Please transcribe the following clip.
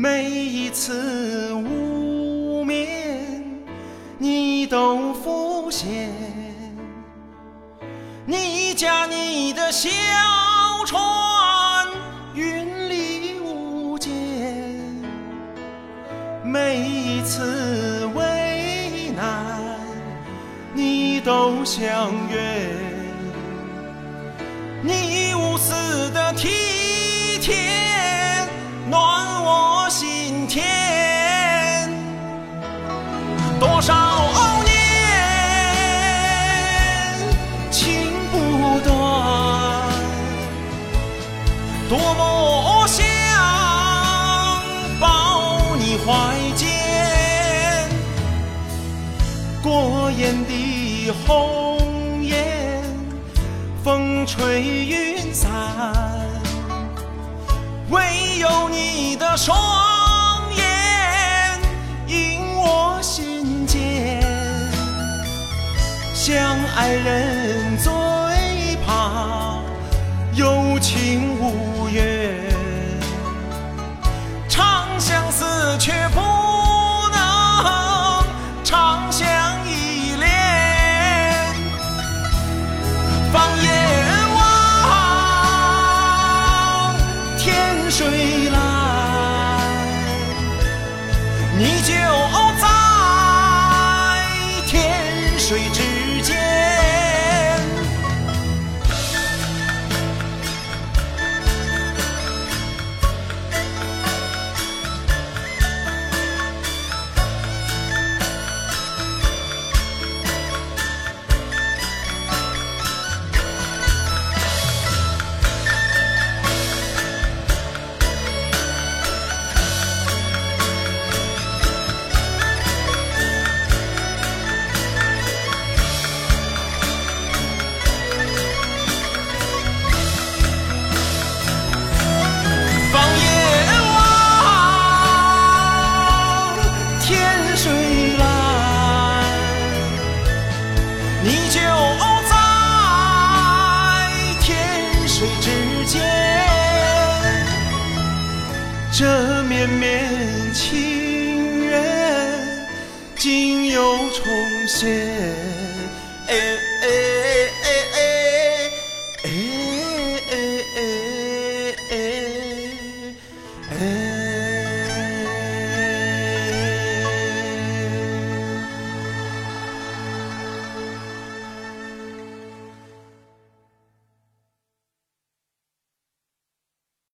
每一次无眠，你都浮现。你驾你的小船，云里雾间，每一次为难，你都相约。你无私的体贴，天。多少年情不断，多么想抱你怀间。过眼的红颜，风吹云散，唯有你的双爱人最怕有情无缘，长相思却不能长相依恋。放眼望，天水蓝，你就你就在天水之间。这绵绵情缘，今又重现。